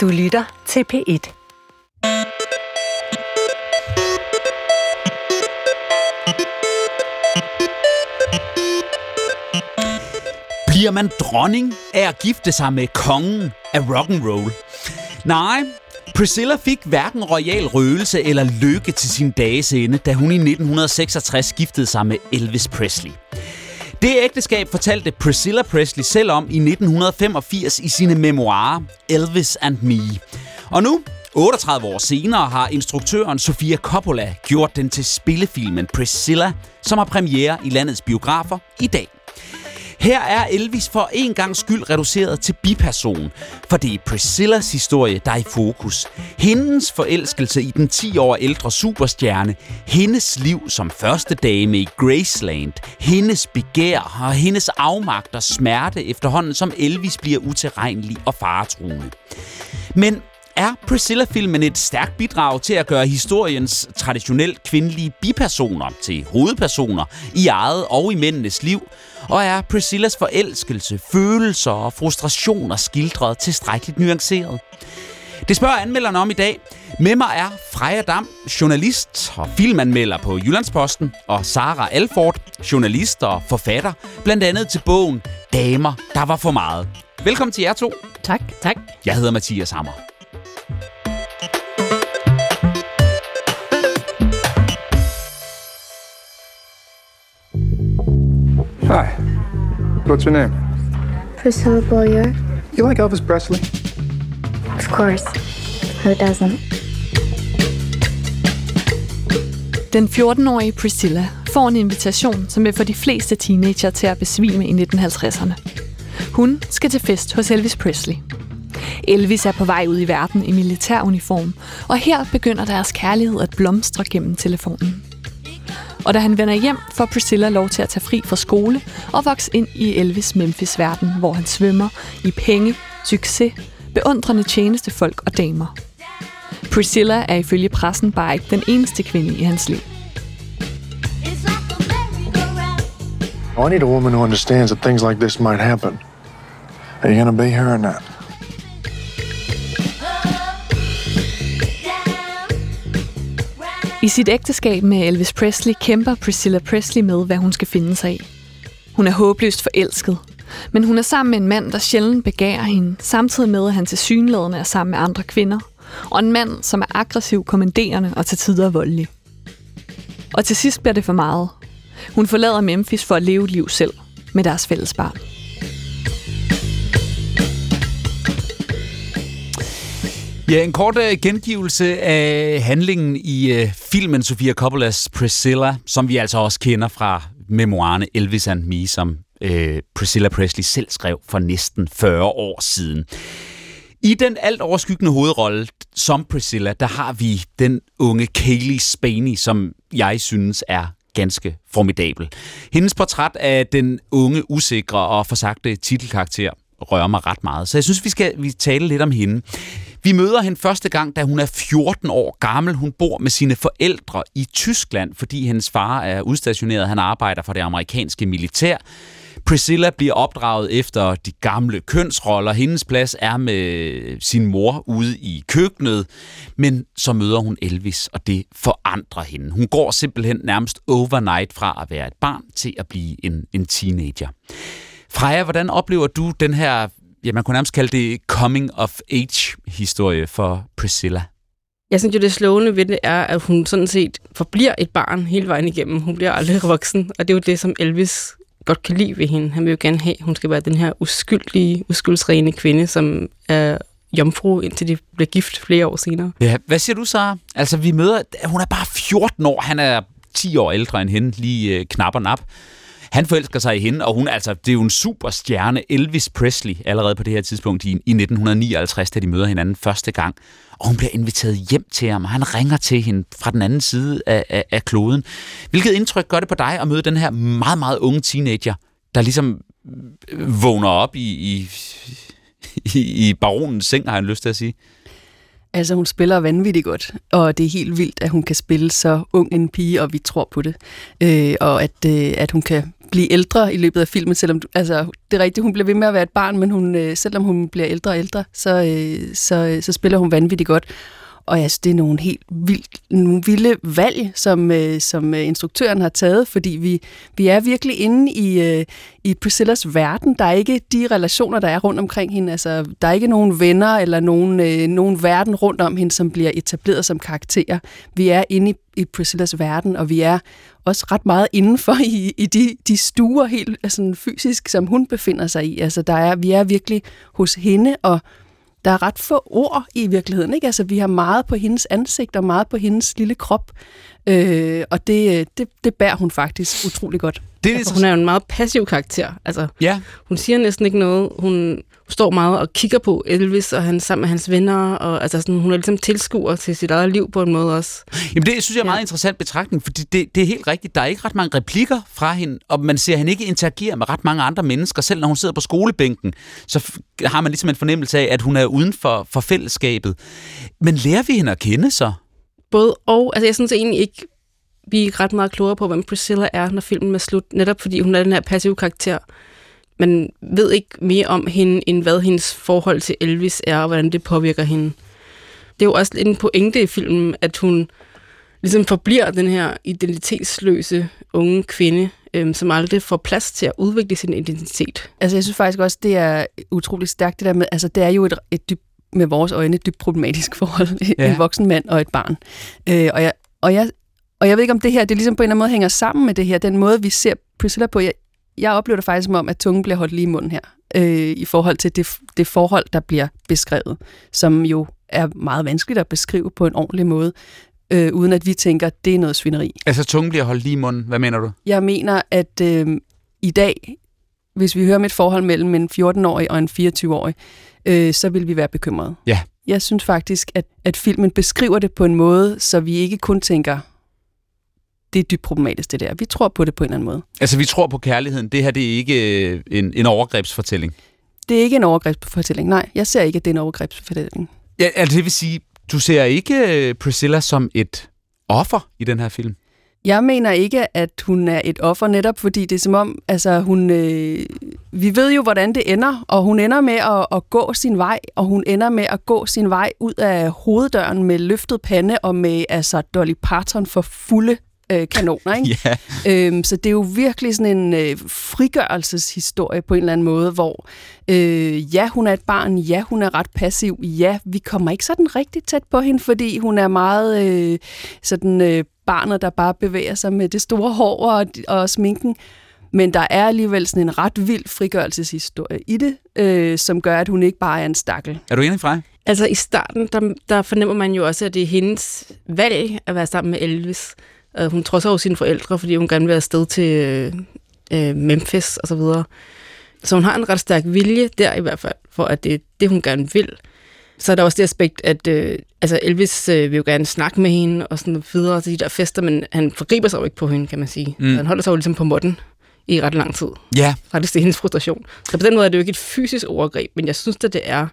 Du lytter til P1. Bliver man dronning af at gifte sig med kongen af rock and roll? Nej, Priscilla fik hverken royal røgelse eller lykke til sin dages ende, da hun i 1966 giftede sig med Elvis Presley. Det ægteskab fortalte Priscilla Presley selv om i 1985 i sine memoarer Elvis and Me. Og nu, 38 år senere, har instruktøren Sofia Coppola gjort den til spillefilmen Priscilla, som har premiere i landets biografer i dag. Her er Elvis for en gang skyld reduceret til biperson, for det er Priscillas historie, der er i fokus. Hendes forelskelse i den 10 år ældre superstjerne, hendes liv som første dame i Graceland, hendes begær og hendes afmagt og smerte efterhånden, som Elvis bliver utilregnelig og faretruende. Men er Priscilla-filmen et stærkt bidrag til at gøre historiens traditionelt kvindelige bipersoner til hovedpersoner i eget og i mændenes liv, og er Priscillas forelskelse, følelser og frustrationer skildret tilstrækkeligt nuanceret? Det spørger anmelderne om i dag. Med mig er Freja Dam, journalist og filmanmelder på Jyllandsposten, og Sara Alford, journalist og forfatter, blandt andet til bogen Damer, der var for meget. Velkommen til jer to. Tak. Tak. Jeg hedder Mathias Hammer. Hi. What's your name? Priscilla Beaulieu. You like Elvis Presley? Of course. Who doesn't? Den 14-årige Priscilla får en invitation, som vil få de fleste teenager til at besvime i 1950'erne. Hun skal til fest hos Elvis Presley. Elvis er på vej ud i verden i militæruniform, og her begynder deres kærlighed at blomstre gennem telefonen. Og da han vender hjem, får Priscilla lov til at tage fri fra skole og vokse ind i Elvis Memphis-verden, hvor han svømmer i penge, succes, beundrende tjenestefolk og damer. Priscilla er ifølge pressen bare ikke den eneste kvinde i hans liv. I need a woman who understands that things like this might happen. Are you gonna be here or not? I sit ægteskab med Elvis Presley kæmper Priscilla Presley med, hvad hun skal finde sig i. Hun er håbløst forelsket, men hun er sammen med en mand, der sjældent begærer hende, samtidig med, at han til synlædende er sammen med andre kvinder, og en mand, som er aggressiv, kommanderende og til tider voldelig. Og til sidst bliver det for meget. Hun forlader Memphis for at leve et liv selv med deres fælles barn. Ja, en kort uh, gengivelse af handlingen i uh, filmen Sofia Coppolas Priscilla, som vi altså også kender fra memoirerne Elvis and Me, som uh, Priscilla Presley selv skrev for næsten 40 år siden. I den alt overskyggende hovedrolle som Priscilla, der har vi den unge Kaylee Spaney, som jeg synes er ganske formidabel. Hendes portræt af den unge, usikre og forsagte titelkarakter rører mig ret meget. Så jeg synes, vi skal vi tale lidt om hende. Vi møder hende første gang, da hun er 14 år gammel. Hun bor med sine forældre i Tyskland, fordi hendes far er udstationeret. Han arbejder for det amerikanske militær. Priscilla bliver opdraget efter de gamle kønsroller. Hendes plads er med sin mor ude i køkkenet, men så møder hun Elvis, og det forandrer hende. Hun går simpelthen nærmest overnight fra at være et barn til at blive en, en teenager. Freja, hvordan oplever du den her, ja, man kunne nærmest kalde det coming of age historie for Priscilla? Jeg synes jo, det slående ved det er, at hun sådan set forbliver et barn hele vejen igennem. Hun bliver aldrig voksen, og det er jo det, som Elvis godt kan lide ved hende. Han vil jo gerne have, at hun skal være den her uskyldige, uskyldsrene kvinde, som er jomfru, indtil de bliver gift flere år senere. Ja, hvad siger du så? Altså, vi møder, hun er bare 14 år, han er 10 år ældre end hende, lige øh, knap og nap. Han forelsker sig i hende, og hun altså, det er jo en superstjerne, Elvis Presley, allerede på det her tidspunkt i, i 1959, da de møder hinanden første gang. Og hun bliver inviteret hjem til ham, og han ringer til hende fra den anden side af, af, af kloden. Hvilket indtryk gør det på dig at møde den her meget, meget unge teenager, der ligesom øh, vågner op i, i, i, i baronens seng, har han lyst til at sige? Altså, hun spiller vanvittigt godt, og det er helt vildt, at hun kan spille så ung en pige, og vi tror på det. Øh, og at, øh, at hun kan blive ældre i løbet af filmen, selvom du, altså, det er rigtigt, hun bliver ved med at være et barn, men hun, øh, selvom hun bliver ældre og ældre, så, øh, så, øh, så spiller hun vanvittigt godt. Og altså, det er nogle helt vild, nogle vilde valg, som, øh, som øh, instruktøren har taget, fordi vi, vi er virkelig inde i, øh, i Priscillas verden. Der er ikke de relationer, der er rundt omkring hende. Altså, der er ikke nogen venner eller nogen, øh, nogen verden rundt om hende, som bliver etableret som karakterer. Vi er inde i, i Priscillas verden, og vi er også ret meget indenfor i, i de, de stuer helt altså, fysisk, som hun befinder sig i. Altså, der er, vi er virkelig hos hende, og der er ret få ord i virkeligheden. Ikke? Altså, vi har meget på hendes ansigt og meget på hendes lille krop. Øh, og det, det, det bærer hun faktisk utrolig godt. Det er altså, hun er jo en meget passiv karakter. Altså, ja. Hun siger næsten ikke noget. Hun står meget og kigger på Elvis og han sammen med hans venner. Og, altså sådan, hun er ligesom tilskuer til sit eget liv på en måde også. Jamen det synes jeg er meget ja. interessant betragtning, fordi det, det er helt rigtigt. Der er ikke ret mange replikker fra hende, og man ser, at han ikke interagerer med ret mange andre mennesker. Selv når hun sidder på skolebænken, så har man ligesom en fornemmelse af, at hun er uden for, for fællesskabet. Men lærer vi hende at kende så? Både og. Altså jeg synes egentlig ikke, vi er ret meget klogere på, hvem Priscilla er, når filmen er slut. Netop fordi hun er den her passive karakter man ved ikke mere om hende, end hvad hendes forhold til Elvis er, og hvordan det påvirker hende. Det er jo også en pointe i filmen, at hun ligesom forbliver den her identitetsløse unge kvinde, øhm, som aldrig får plads til at udvikle sin identitet. Altså jeg synes faktisk også, det er utroligt stærkt det der med, altså det er jo et, et dybt, med vores øjne dybt problematisk forhold, ja. en voksen mand og et barn. Øh, og, jeg, og, jeg, og jeg ved ikke om det her, det ligesom på en eller anden måde hænger sammen med det her, den måde vi ser Priscilla på. Jeg, jeg oplever det faktisk som om, at tungen bliver holdt lige i munden her, øh, i forhold til det, det forhold, der bliver beskrevet, som jo er meget vanskeligt at beskrive på en ordentlig måde, øh, uden at vi tænker, at det er noget svineri. Altså tungen bliver holdt lige i munden, hvad mener du? Jeg mener, at øh, i dag, hvis vi hører om et forhold mellem en 14-årig og en 24-årig, øh, så vil vi være bekymrede. Ja. Jeg synes faktisk, at, at filmen beskriver det på en måde, så vi ikke kun tænker, det er dybt problematisk, det der. Vi tror på det på en eller anden måde. Altså, vi tror på kærligheden. Det her, det er ikke øh, en, en overgrebsfortælling. Det er ikke en overgrebsfortælling. Nej, jeg ser ikke, at det er en overgrebsfortælling. Ja, altså, det vil sige, du ser ikke øh, Priscilla som et offer i den her film? Jeg mener ikke, at hun er et offer, netop fordi det er som om, altså hun, øh, vi ved jo, hvordan det ender, og hun ender med at, at gå sin vej, og hun ender med at gå sin vej ud af hoveddøren med løftet pande og med altså Dolly Parton for fulde øh, kanoner. Ikke? yeah. øhm, så det er jo virkelig sådan en øh, frigørelseshistorie på en eller anden måde, hvor øh, ja, hun er et barn, ja, hun er ret passiv, ja, vi kommer ikke sådan rigtig tæt på hende, fordi hun er meget øh, sådan øh, barnet, der bare bevæger sig med det store hår og, og sminken. Men der er alligevel sådan en ret vild frigørelseshistorie i det, øh, som gør, at hun ikke bare er en stakkel. Er du enig, Frej? Altså i starten, der, der fornemmer man jo også, at det er hendes valg at være sammen med Elvis. Uh, hun trodser over sine forældre, fordi hun gerne vil afsted til uh, Memphis og så videre. Så hun har en ret stærk vilje der i hvert fald, for at det er det, hun gerne vil. Så er der også det aspekt, at uh, altså Elvis uh, vil jo gerne snakke med hende og sådan videre til de der fester, men han forgriber sig jo ikke på hende, kan man sige. Mm. Han holder sig jo ligesom på måtten i ret lang tid. Ja. Faktisk det er hendes frustration. Så på den måde er det jo ikke et fysisk overgreb, men jeg synes, at det er,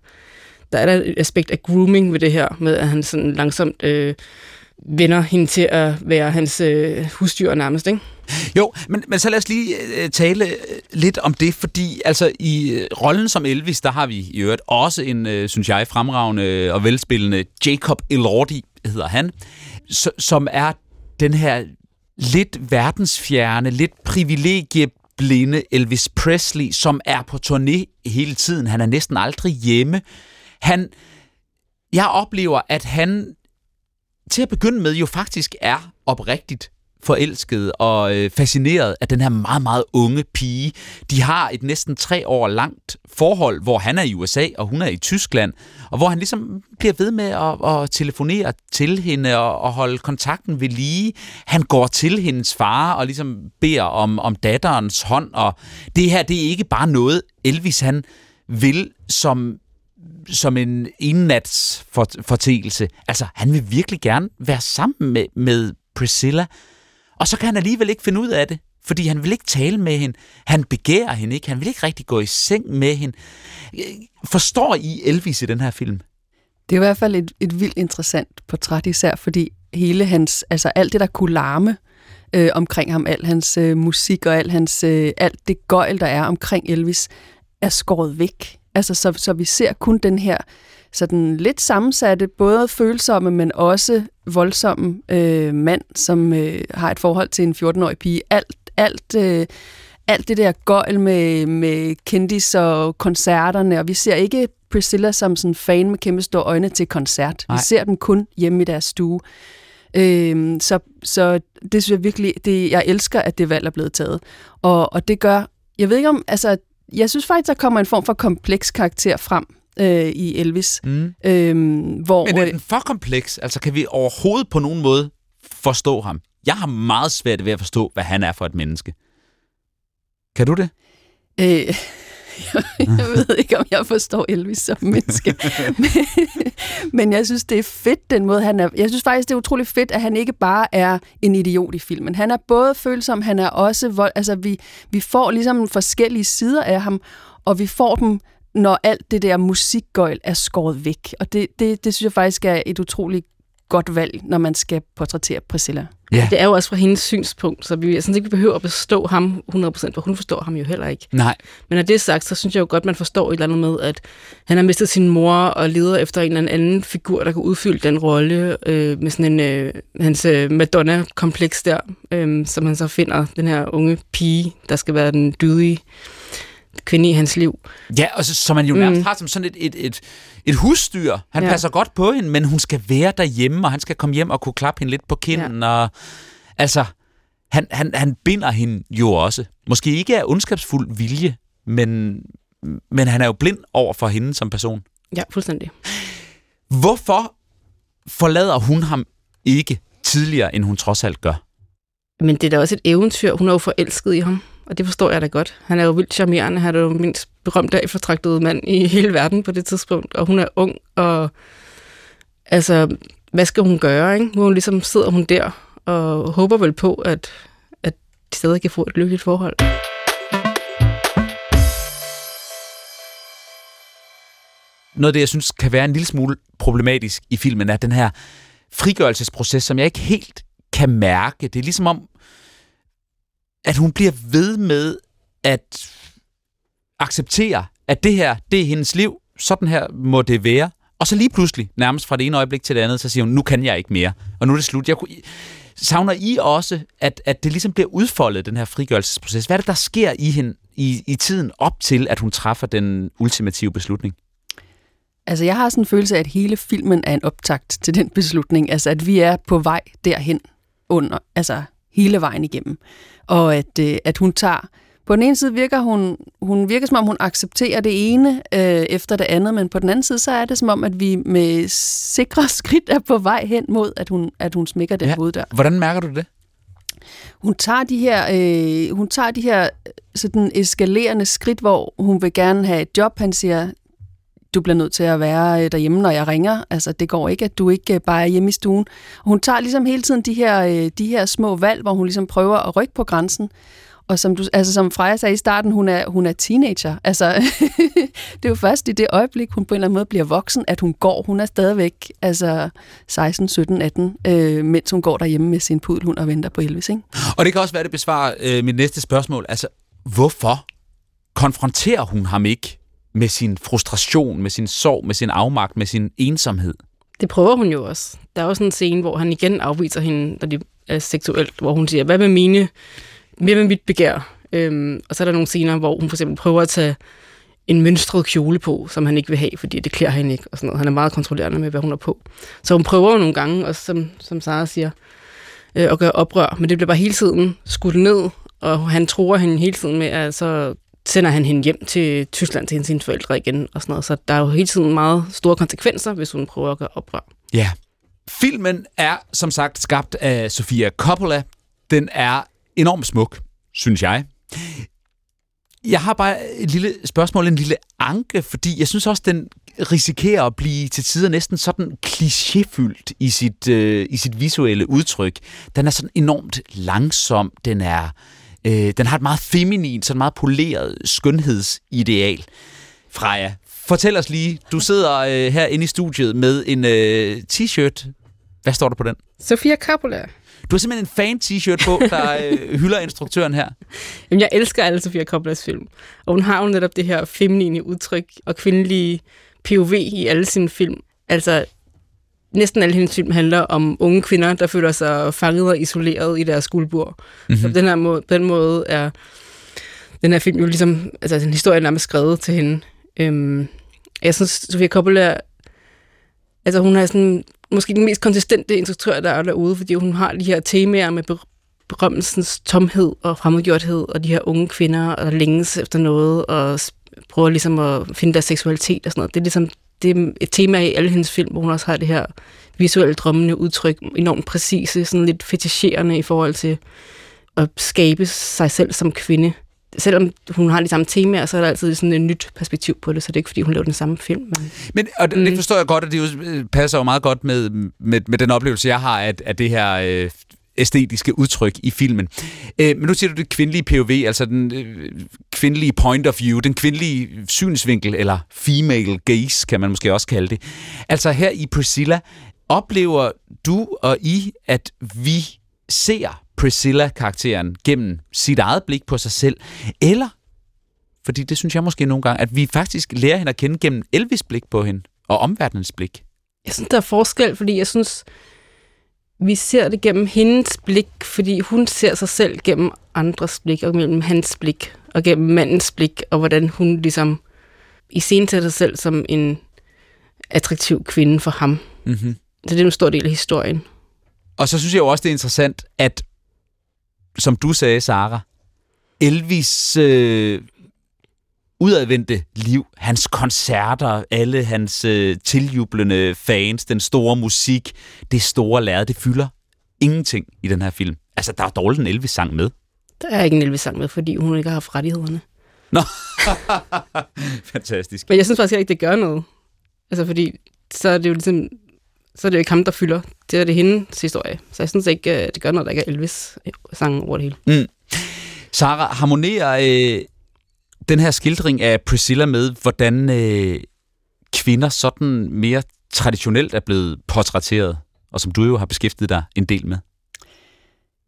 der er der et aspekt af grooming ved det her, med at han sådan langsomt øh, vender hende til at være hans øh, husdyr nærmest, ikke? Jo, men, men så lad os lige øh, tale øh, lidt om det, fordi altså i øh, rollen som Elvis, der har vi i øvrigt også en, øh, synes jeg, fremragende og velspillende Jacob Elordi, hedder han, så, som er den her lidt verdensfjerne, lidt privilegieblinde Elvis Presley, som er på turné hele tiden. Han er næsten aldrig hjemme. Han, jeg oplever, at han til at begynde med jo faktisk er oprigtigt forelsket og øh, fascineret af den her meget, meget unge pige. De har et næsten tre år langt forhold, hvor han er i USA, og hun er i Tyskland, og hvor han ligesom bliver ved med at, at telefonere til hende og, og holde kontakten ved lige. Han går til hendes far og ligesom beder om, om datterens hånd, og det her, det er ikke bare noget, Elvis han vil som som en indnats fortælelse. Altså, han vil virkelig gerne være sammen med, med Priscilla, og så kan han alligevel ikke finde ud af det, fordi han vil ikke tale med hende. Han begærer hende ikke. Han vil ikke rigtig gå i seng med hende. Forstår I Elvis i den her film? Det er i hvert fald et, et vildt interessant portræt, især fordi hele hans, altså alt det, der kunne larme øh, omkring ham, al hans øh, musik og al hans, øh, alt det gøjl, der er omkring Elvis, er skåret væk. Altså, så, så vi ser kun den her sådan lidt sammensatte, både følsomme, men også voldsomme øh, mand, som øh, har et forhold til en 14-årig pige. Alt, alt, øh, alt det der gøjl med, med kendis og koncerterne, og vi ser ikke Priscilla som sådan fan med kæmpe store øjne til koncert. Nej. Vi ser dem kun hjemme i deres stue. Øh, så, så det synes jeg virkelig, det, jeg elsker, at det valg er blevet taget. Og, og det gør, jeg ved ikke om, altså, jeg synes faktisk, der kommer en form for kompleks karakter frem øh, i Elvis. Mm. Øhm, hvor, Men er den for kompleks? Altså, kan vi overhovedet på nogen måde forstå ham? Jeg har meget svært ved at forstå, hvad han er for et menneske. Kan du det? Øh, jeg ved ikke, om jeg forstår Elvis som menneske. men, men jeg synes, det er fedt, den måde, han er. Jeg synes faktisk, det er utrolig fedt, at han ikke bare er en idiot i filmen. Han er både følsom, han er også vold. Altså, vi, vi får ligesom forskellige sider af ham, og vi får dem når alt det der musikgøjl er skåret væk. Og det, det, det synes jeg faktisk er et utroligt godt valg, når man skal portrættere Priscilla. Ja. Det er jo også fra hendes synspunkt, så vi, jeg synes ikke, vi behøver at bestå ham 100%, for hun forstår ham jo heller ikke. Nej. Men når det er sagt, så synes jeg jo godt, man forstår et eller andet med, at han har mistet sin mor og leder efter en eller anden figur, der kan udfylde den rolle øh, med sådan en øh, hans øh, Madonna-kompleks der, øh, som han så finder den her unge pige, der skal være den dydige kvinde i hans liv. Ja, og så, så man jo mm. nærmest har som sådan et, et, et, et husdyr. Han ja. passer godt på hende, men hun skal være derhjemme, og han skal komme hjem og kunne klappe hende lidt på kinden. Ja. Og, altså, han, han, han binder hende jo også. Måske ikke af ondskabsfuld vilje, men, men han er jo blind over for hende som person. Ja, fuldstændig. Hvorfor forlader hun ham ikke tidligere, end hun trods alt gør? Men det er da også et eventyr. Hun er jo forelsket i ham og det forstår jeg da godt. Han er jo vildt charmerende, han er jo mindst berømte fortragtede mand i hele verden på det tidspunkt, og hun er ung, og altså, hvad skal hun gøre, ikke? Nu ligesom sidder hun der og håber vel på, at, at de stadig kan få et lykkeligt forhold. Noget af det, jeg synes kan være en lille smule problematisk i filmen, er den her frigørelsesproces, som jeg ikke helt kan mærke. Det er ligesom om, at hun bliver ved med at acceptere, at det her, det er hendes liv, sådan her må det være. Og så lige pludselig, nærmest fra det ene øjeblik til det andet, så siger hun, nu kan jeg ikke mere, og nu er det slut. Jeg kunne, savner I også, at, at det ligesom bliver udfoldet, den her frigørelsesproces? Hvad er det, der sker i hende i, i tiden op til, at hun træffer den ultimative beslutning? Altså, jeg har sådan en følelse af, at hele filmen er en optakt til den beslutning. Altså, at vi er på vej derhen under, altså hele vejen igennem og at, øh, at hun tager... På den ene side virker hun, hun virker som om, hun accepterer det ene øh, efter det andet, men på den anden side, så er det som om, at vi med sikre skridt er på vej hen mod, at hun, at hun smækker den ja. hoveddør. Hvordan mærker du det? Hun tager de her, øh, hun tager de her sådan eskalerende skridt, hvor hun vil gerne have et job. Han siger, du bliver nødt til at være øh, derhjemme, når jeg ringer. Altså, det går ikke, at du ikke øh, bare er hjemme i stuen. Og hun tager ligesom hele tiden de her, øh, de her små valg, hvor hun ligesom prøver at rykke på grænsen. Og som, du, altså som Freja sagde i starten, hun er, hun er teenager. Altså, det er jo først i det øjeblik, hun på en eller anden måde bliver voksen, at hun går. Hun er stadigvæk altså 16, 17, 18, øh, mens hun går derhjemme med sin pudelhund og venter på Elvis. Ikke? Og det kan også være, det besvarer øh, mit næste spørgsmål. Altså, hvorfor konfronterer hun ham ikke med sin frustration, med sin sorg, med sin afmagt, med sin ensomhed. Det prøver hun jo også. Der er også en scene, hvor han igen afviser hende, når det er seksuelt, hvor hun siger, hvad med mine, hvad med mit begær? Øhm, og så er der nogle scener, hvor hun for eksempel prøver at tage en mønstret kjole på, som han ikke vil have, fordi det klæder hende ikke. Og sådan noget. Han er meget kontrollerende med, hvad hun er på. Så hun prøver jo nogle gange, også som, som Sara siger, øh, at gøre oprør, men det bliver bare hele tiden skudt ned, og han tror hende hele tiden med, at så sender han hende hjem til Tyskland til sine forældre igen og sådan noget. Så der er jo hele tiden meget store konsekvenser, hvis hun prøver at gøre oprør. Ja. Filmen er som sagt skabt af Sofia Coppola. Den er enormt smuk, synes jeg. Jeg har bare et lille spørgsmål, en lille anke, fordi jeg synes også, den risikerer at blive til tider næsten sådan klichéfyldt i sit, øh, i sit visuelle udtryk. Den er sådan enormt langsom, den er Øh, den har et meget feminin, sådan meget poleret skønhedsideal. Freja, fortæl os lige, du sidder øh, her inde i studiet med en øh, t-shirt. Hvad står der på den? Sofia Coppola. Du har simpelthen en fan-t-shirt på, der øh, hylder instruktøren her. Jamen, jeg elsker alle Sofia Coppolas film. Og hun har jo netop det her feminine udtryk og kvindelige POV i alle sine film. Altså, næsten alle hendes film handler om unge kvinder, der føler sig fanget og isoleret i deres guldbord. Mm-hmm. Så på den her måde, på den måde er den her film jo ligesom, altså den historie er nærmest skrevet til hende. Øhm, jeg synes, Sofia Coppola, altså hun er sådan, måske den mest konsistente instruktør, der er derude, fordi hun har de her temaer med berømmelsens tomhed og fremmedgjorthed, og de her unge kvinder, der længes efter noget, og prøver ligesom at finde deres seksualitet og sådan noget. Det er ligesom det er et tema i alle hendes film, hvor hun også har det her visuelt drømmende udtryk, enormt præcise, sådan lidt fetischerende i forhold til at skabe sig selv som kvinde. Selvom hun har de samme temaer, så er der altid sådan et nyt perspektiv på det, så det er ikke, fordi hun laver den samme film. Men, men og det, mm. forstår jeg godt, at det jo øh, passer jo meget godt med, med, med den oplevelse, jeg har af, af det her øh, æstetiske udtryk i filmen. Øh, men nu siger du det kvindelige POV, altså den øh, kvindelige point of view, den kvindelige synsvinkel, eller female gaze, kan man måske også kalde det. Altså her i Priscilla, oplever du og I, at vi ser Priscilla-karakteren gennem sit eget blik på sig selv, eller, fordi det synes jeg måske nogle gange, at vi faktisk lærer hende at kende gennem Elvis' blik på hende, og omverdenens blik. Jeg synes, der er forskel, fordi jeg synes, vi ser det gennem hendes blik, fordi hun ser sig selv gennem andres blik, og gennem hans blik, og gennem mandens blik, og hvordan hun ligesom i sig selv som en attraktiv kvinde for ham. Mm-hmm. Så det er en stor del af historien. Og så synes jeg jo også, det er interessant, at som du sagde, Sara, Elvis øh, udadvendte liv, hans koncerter, alle hans øh, tiljublende fans, den store musik, det store lærred, det fylder ingenting i den her film. Altså, der er dårligt en Elvis-sang med. Der er ikke en Elvis-sang med, fordi hun ikke har haft rettighederne. Nå, fantastisk. Men jeg synes faktisk ikke, det gør noget. Altså, fordi så er det jo ligesom, så er det jo ikke ham, der fylder. Det er det hendes historie. Så jeg synes ikke, øh, det gør noget, der ikke er Elvis-sang over det hele. Mm. Sara, harmonerer øh, den her skildring af Priscilla med, hvordan øh, kvinder sådan mere traditionelt er blevet portrætteret, og som du jo har beskæftiget dig en del med?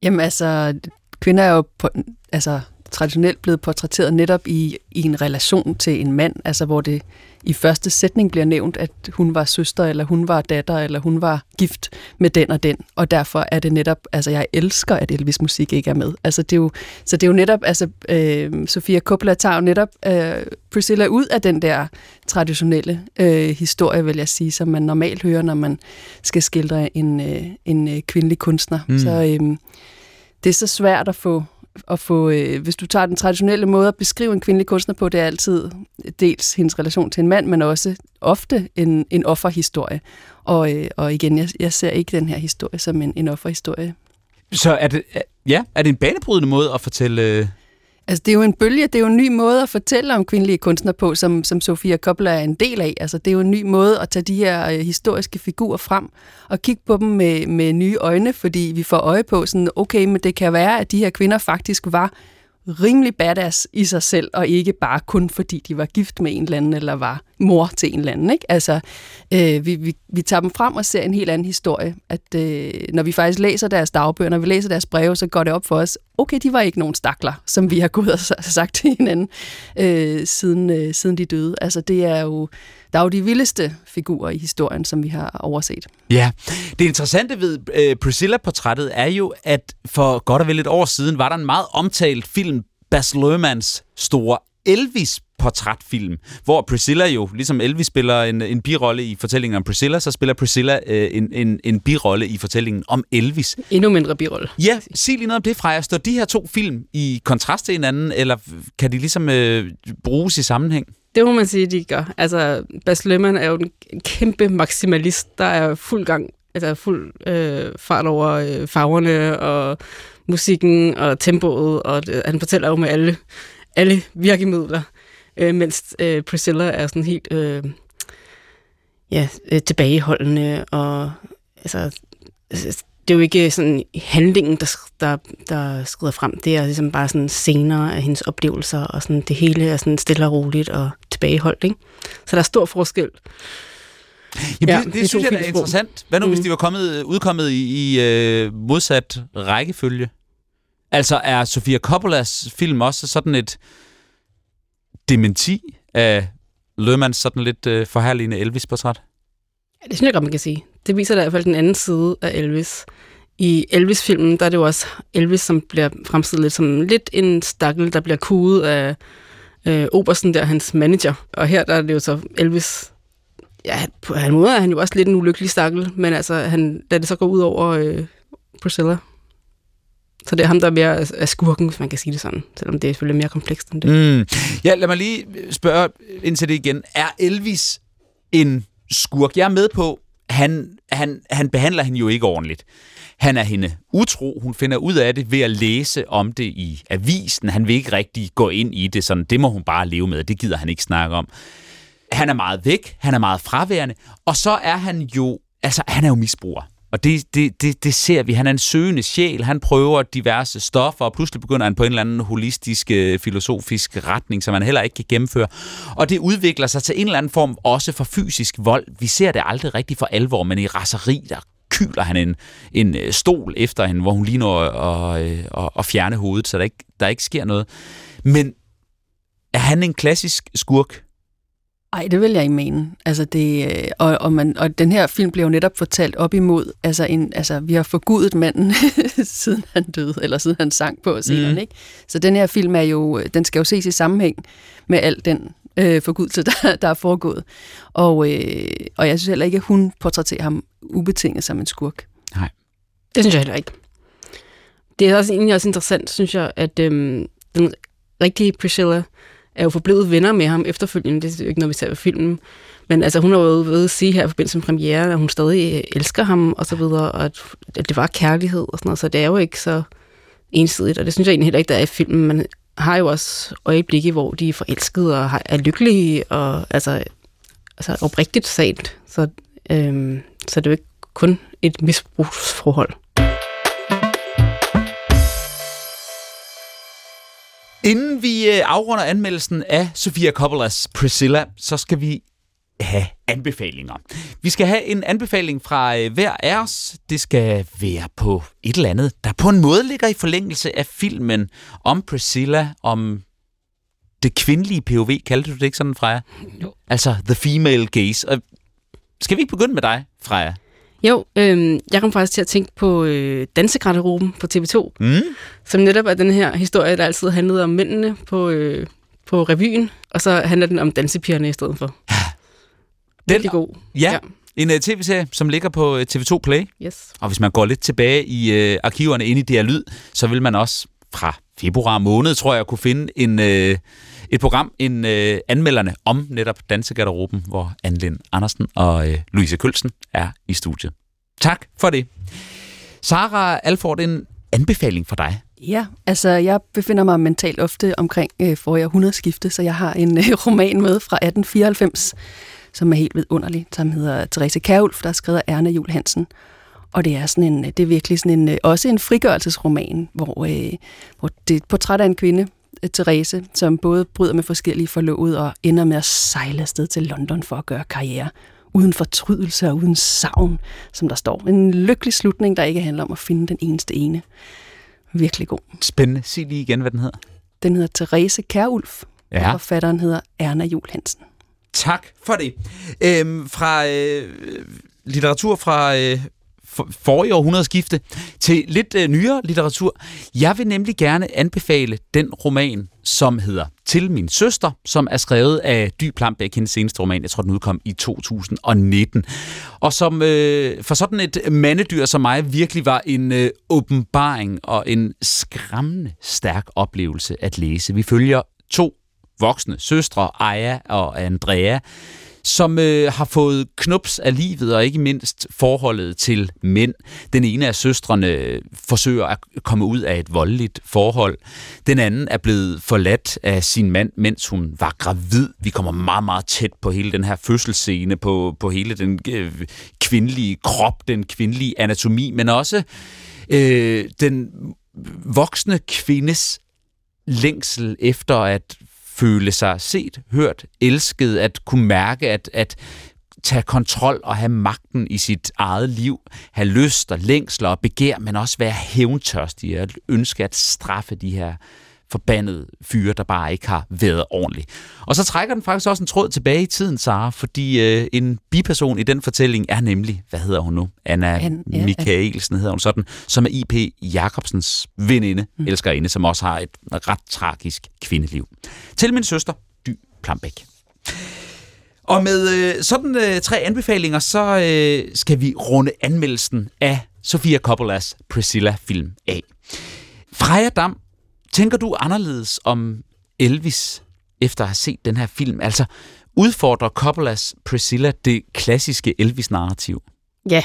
Jamen altså, kvinder er jo på, altså, traditionelt blevet portrætteret netop i, i en relation til en mand, altså hvor det i første sætning bliver nævnt, at hun var søster, eller hun var datter, eller hun var gift med den og den, og derfor er det netop, altså jeg elsker, at Elvis musik ikke er med. Altså det er jo, så det er jo netop, altså øh, Sofia Coppola tager jo netop øh, Priscilla ud af den der traditionelle øh, historie, vil jeg sige, som man normalt hører, når man skal skildre en, øh, en øh, kvindelig kunstner. Mm. Så øh, det er så svært at få at få, øh, hvis du tager den traditionelle måde at beskrive en kvindelig kunstner på, det er altid dels hendes relation til en mand, men også ofte en, en offerhistorie. Og, øh, og igen, jeg, jeg ser ikke den her historie som en, en offerhistorie. Så er det, ja, er det en banebrydende måde at fortælle øh, Altså, det er jo en bølge, det er jo en ny måde at fortælle om kvindelige kunstnere på, som, som Sofia Kobler er en del af. Altså, det er jo en ny måde at tage de her øh, historiske figurer frem og kigge på dem med, med nye øjne, fordi vi får øje på sådan, okay, men det kan være, at de her kvinder faktisk var rimelig badass i sig selv, og ikke bare kun fordi de var gift med en eller anden, eller var mor til en eller anden. Ikke? Altså, øh, vi, vi, vi tager dem frem og ser en helt anden historie. At øh, når vi faktisk læser deres dagbøger, når vi læser deres breve, så går det op for os, okay, de var ikke nogen stakler, som vi har gået og sagt til hinanden, øh, siden, øh, siden de døde. Altså, det er jo, der er jo de vildeste figurer i historien, som vi har overset. Ja, det interessante ved øh, Priscilla-portrættet er jo, at for godt og vel et år siden var der en meget omtalt film, Bas Lermans store Elvis portrætfilm, hvor Priscilla jo, ligesom Elvis spiller en, en birolle i fortællingen om Priscilla, så spiller Priscilla øh, en, en, en birolle i fortællingen om Elvis. Endnu mindre birolle. Ja, sig lige noget om det, Freja. Står de her to film i kontrast til hinanden, eller kan de ligesom øh, bruges i sammenhæng? Det må man sige, de gør. Altså, Bas Lerman er jo en kæmpe maksimalist, der er fuld gang, altså fuld øh, fart over øh, farverne og musikken og tempoet, og det, han fortæller jo med alle, alle virkemidler øh, mens øh, Priscilla er sådan helt øh, ja, øh, tilbageholdende, og altså, det er jo ikke sådan handlingen, der, der, der skrider frem. Det er ligesom bare sådan scener af hendes oplevelser, og sådan det hele er sådan stille og roligt og tilbageholdt. Ikke? Så der er stor forskel. Jamen, Ja, det, det, synes jeg er interessant. Hvad nu, mm. hvis de var kommet, udkommet i, i øh, modsat rækkefølge? Altså, er Sofia Coppolas film også sådan et dementi af Lømans sådan lidt øh, forherligende Elvis-portræt? Ja, det synes jeg godt, man kan sige. Det viser da i hvert fald den anden side af Elvis. I Elvis-filmen, der er det jo også Elvis, som bliver fremstillet lidt som lidt en stakkel, der bliver kuget af øh, Obersten, der hans manager. Og her der er det jo så Elvis... Ja, på en måde er han jo også lidt en ulykkelig stakkel, men altså, han, da det så går ud over øh, Priscilla. Så det er ham, der er mere af- skurken, hvis man kan sige det sådan, selvom det er selvfølgelig mere komplekst end det. Mm. Ja, lad mig lige øh, spørge ind til det igen. Er Elvis en skurk? Jeg er med på, han, han, han behandler hende jo ikke ordentligt. Han er hende utro. Hun finder ud af det ved at læse om det i avisen. Han vil ikke rigtig gå ind i det. Sådan, det må hun bare leve med. Det gider han ikke snakke om. Han er meget væk. Han er meget fraværende. Og så er han jo, altså han er jo misbruger. Og det, det, det, det ser vi. Han er en søgende sjæl. Han prøver diverse stoffer, og pludselig begynder han på en eller anden holistisk, øh, filosofisk retning, som han heller ikke kan gennemføre. Og det udvikler sig til en eller anden form også for fysisk vold. Vi ser det aldrig rigtig for alvor, men i raseri, der kyler han en, en øh, stol efter hende, hvor hun lige når at, at, at, at fjerne hovedet, så der ikke, der ikke sker noget. Men er han en klassisk skurk? Ej, det vil jeg ikke mene. Altså det, øh, og, og, man, og den her film bliver jo netop fortalt op imod, altså, en, altså vi har forgudet manden, siden han døde, eller siden han sang på scenen, Mm. ikke? Så den her film er jo, den skal jo ses i sammenhæng med al den øh, forgudelse, der, der er foregået. Og, øh, og jeg synes heller ikke, at hun portrætterer ham ubetinget som en skurk. Det synes jeg heller ikke. Det er også egentlig også interessant, synes jeg, at øhm, den rigtige Priscilla er jo forblevet venner med ham efterfølgende. Det er jo ikke noget, vi ser ved filmen. Men altså, hun har jo ved at sige her i forbindelse med premiere, at hun stadig elsker ham og så videre, og at, at det var kærlighed og sådan noget. Så det er jo ikke så ensidigt, og det synes jeg egentlig heller ikke, der er i filmen. Man har jo også øjeblikke, hvor de er forelskede og er lykkelige, og altså, altså oprigtigt salt. Så, øhm, så det er jo ikke kun et misbrugsforhold. Inden vi øh, afrunder anmeldelsen af Sofia Coppolas Priscilla, så skal vi have anbefalinger. Vi skal have en anbefaling fra øh, hver af os. Det skal være på et eller andet, der på en måde ligger i forlængelse af filmen om Priscilla, om det kvindelige POV. Kaldte du det ikke sådan, Freja? Jo. Altså the female gaze. Og skal vi ikke begynde med dig, Freja? Jo, øh, jeg kom faktisk til at tænke på øh, Dansegarderoben på TV2, Mm? som netop er den her historie, der altid handlede om mændene på, øh, på revyen, og så handler den om dansepigerne i stedet for. Den, Rigtig god. ja, en uh, tv-serie, som ligger på uh, TV2 Play. Yes. Og hvis man går lidt tilbage i øh, arkiverne inde i DR Lyd, så vil man også fra februar måned, tror jeg, kunne finde en, øh, et program, en øh, anmelderne om netop Dansegarderoben, hvor Anne Andersen og øh, Louise Kølsen er i studiet. Tak for det. Sara Alford, en anbefaling for dig. Ja, altså jeg befinder mig mentalt ofte omkring øh, forrige århundredeskifte, så jeg har en øh, roman med fra 1894, som er helt vidunderlig, som hedder Therese Kærulf, der er skrevet af Erna Jul Hansen. Og det er, sådan en, det er virkelig sådan en, øh, også en frigørelsesroman, hvor, øh, hvor det er et portræt af en kvinde, Therese, som både bryder med forskellige forlovede og ender med at sejle afsted til London for at gøre karriere. Uden fortrydelse og uden savn, som der står. En lykkelig slutning, der ikke handler om at finde den eneste ene. Virkelig god. Spændende. Sig lige igen, hvad den hedder. Den hedder Therese Kærulf, Ja. og forfatteren hedder Erna Jul Hansen. Tak for det. Øhm, fra øh, litteratur fra øh, for, forrige århundredeskifte til lidt øh, nyere litteratur. Jeg vil nemlig gerne anbefale den roman, som hedder Til min søster, som er skrevet af Dy Plambæk, hendes seneste roman. Jeg tror, den udkom i 2019. Og som øh, for sådan et mandedyr som mig virkelig var en øh, åbenbaring og en skræmmende stærk oplevelse at læse. Vi følger to voksne søstre, Aya og Andrea, som øh, har fået knups af livet, og ikke mindst forholdet til mænd. Den ene af søstrene øh, forsøger at komme ud af et voldeligt forhold. Den anden er blevet forladt af sin mand, mens hun var gravid. Vi kommer meget, meget tæt på hele den her fødselsscene, på, på hele den øh, kvindelige krop, den kvindelige anatomi, men også øh, den voksne kvindes længsel efter at føle sig set, hørt, elsket, at kunne mærke, at, at tage kontrol og have magten i sit eget liv, have lyst og længsler og begær, men også være hævntørstig og ønske at straffe de her forbandede fyre, der bare ikke har været ordentlig. Og så trækker den faktisk også en tråd tilbage i tiden, Sara, fordi øh, en biperson i den fortælling er nemlig, hvad hedder hun nu? Anna Han, ja, Michaelsen hedder hun sådan, som er I.P. Jacobsens veninde, mm. elskerinde, som også har et ret tragisk kvindeliv. Til min søster, Dy Plambæk. Og med øh, sådan øh, tre anbefalinger, så øh, skal vi runde anmeldelsen af Sofia Coppolas Priscilla-film af. Freja Dam Tænker du anderledes om Elvis, efter at have set den her film? Altså, udfordrer Coppolas Priscilla det klassiske Elvis-narrativ? Ja,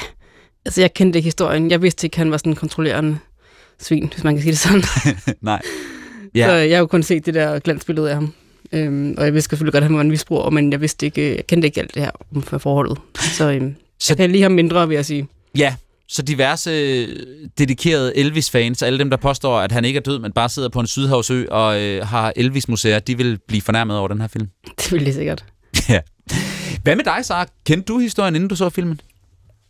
altså jeg kendte ikke historien. Jeg vidste ikke, han var sådan en kontrollerende svin, hvis man kan sige det sådan. Nej. Ja. Så jeg har jo kun set det der glansbillede af ham. Øhm, og jeg vidste selvfølgelig godt, at han var en misbruger, men jeg vidste ikke, jeg kendte ikke alt det her om forholdet. Så, øhm, så jeg kan lige ham mindre, vil jeg sige. Ja, så diverse dedikerede Elvis-fans, alle dem, der påstår, at han ikke er død, men bare sidder på en sydhavsø og øh, har Elvis-museer, de vil blive fornærmet over den her film. Det vil de sikkert. ja. Hvad med dig, Sara? Kendte du historien, inden du så filmen?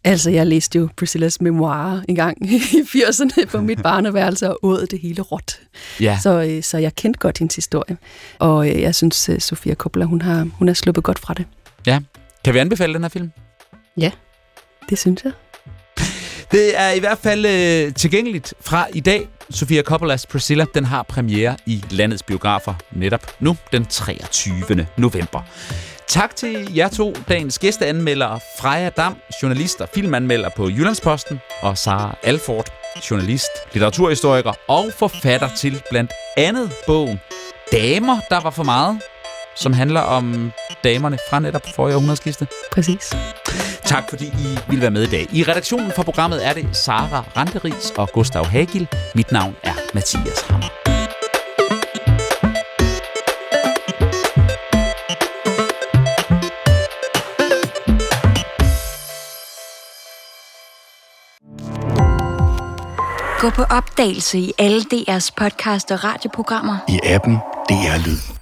Altså, jeg læste jo Priscillas memoirer en gang i 80'erne på mit barneværelse og åd det hele råt. Ja. Så, øh, så jeg kendte godt hendes historie. Og øh, jeg synes, øh, Sofia Coppola, hun har, hun har sluppet godt fra det. Ja. Kan vi anbefale den her film? Ja, det synes jeg. Det er i hvert fald øh, tilgængeligt fra i dag. Sofia Coppolas Priscilla, den har premiere i landets biografer netop nu, den 23. november. Tak til jer to, dagens gæsteanmelder Freja Dam, journalist og filmanmelder på Jyllandsposten, og Sara Alford, journalist, litteraturhistoriker og forfatter til blandt andet bogen Damer, der var for meget, som handler om damerne fra netop forrige århundredeskifte. Præcis. Tak fordi I vil være med i dag. I redaktionen for programmet er det Sara Randeris og Gustav Hagil. Mit navn er Mathias Hammer. Gå på opdagelse i alle DR's podcast og radioprogrammer. I appen DR Lyd.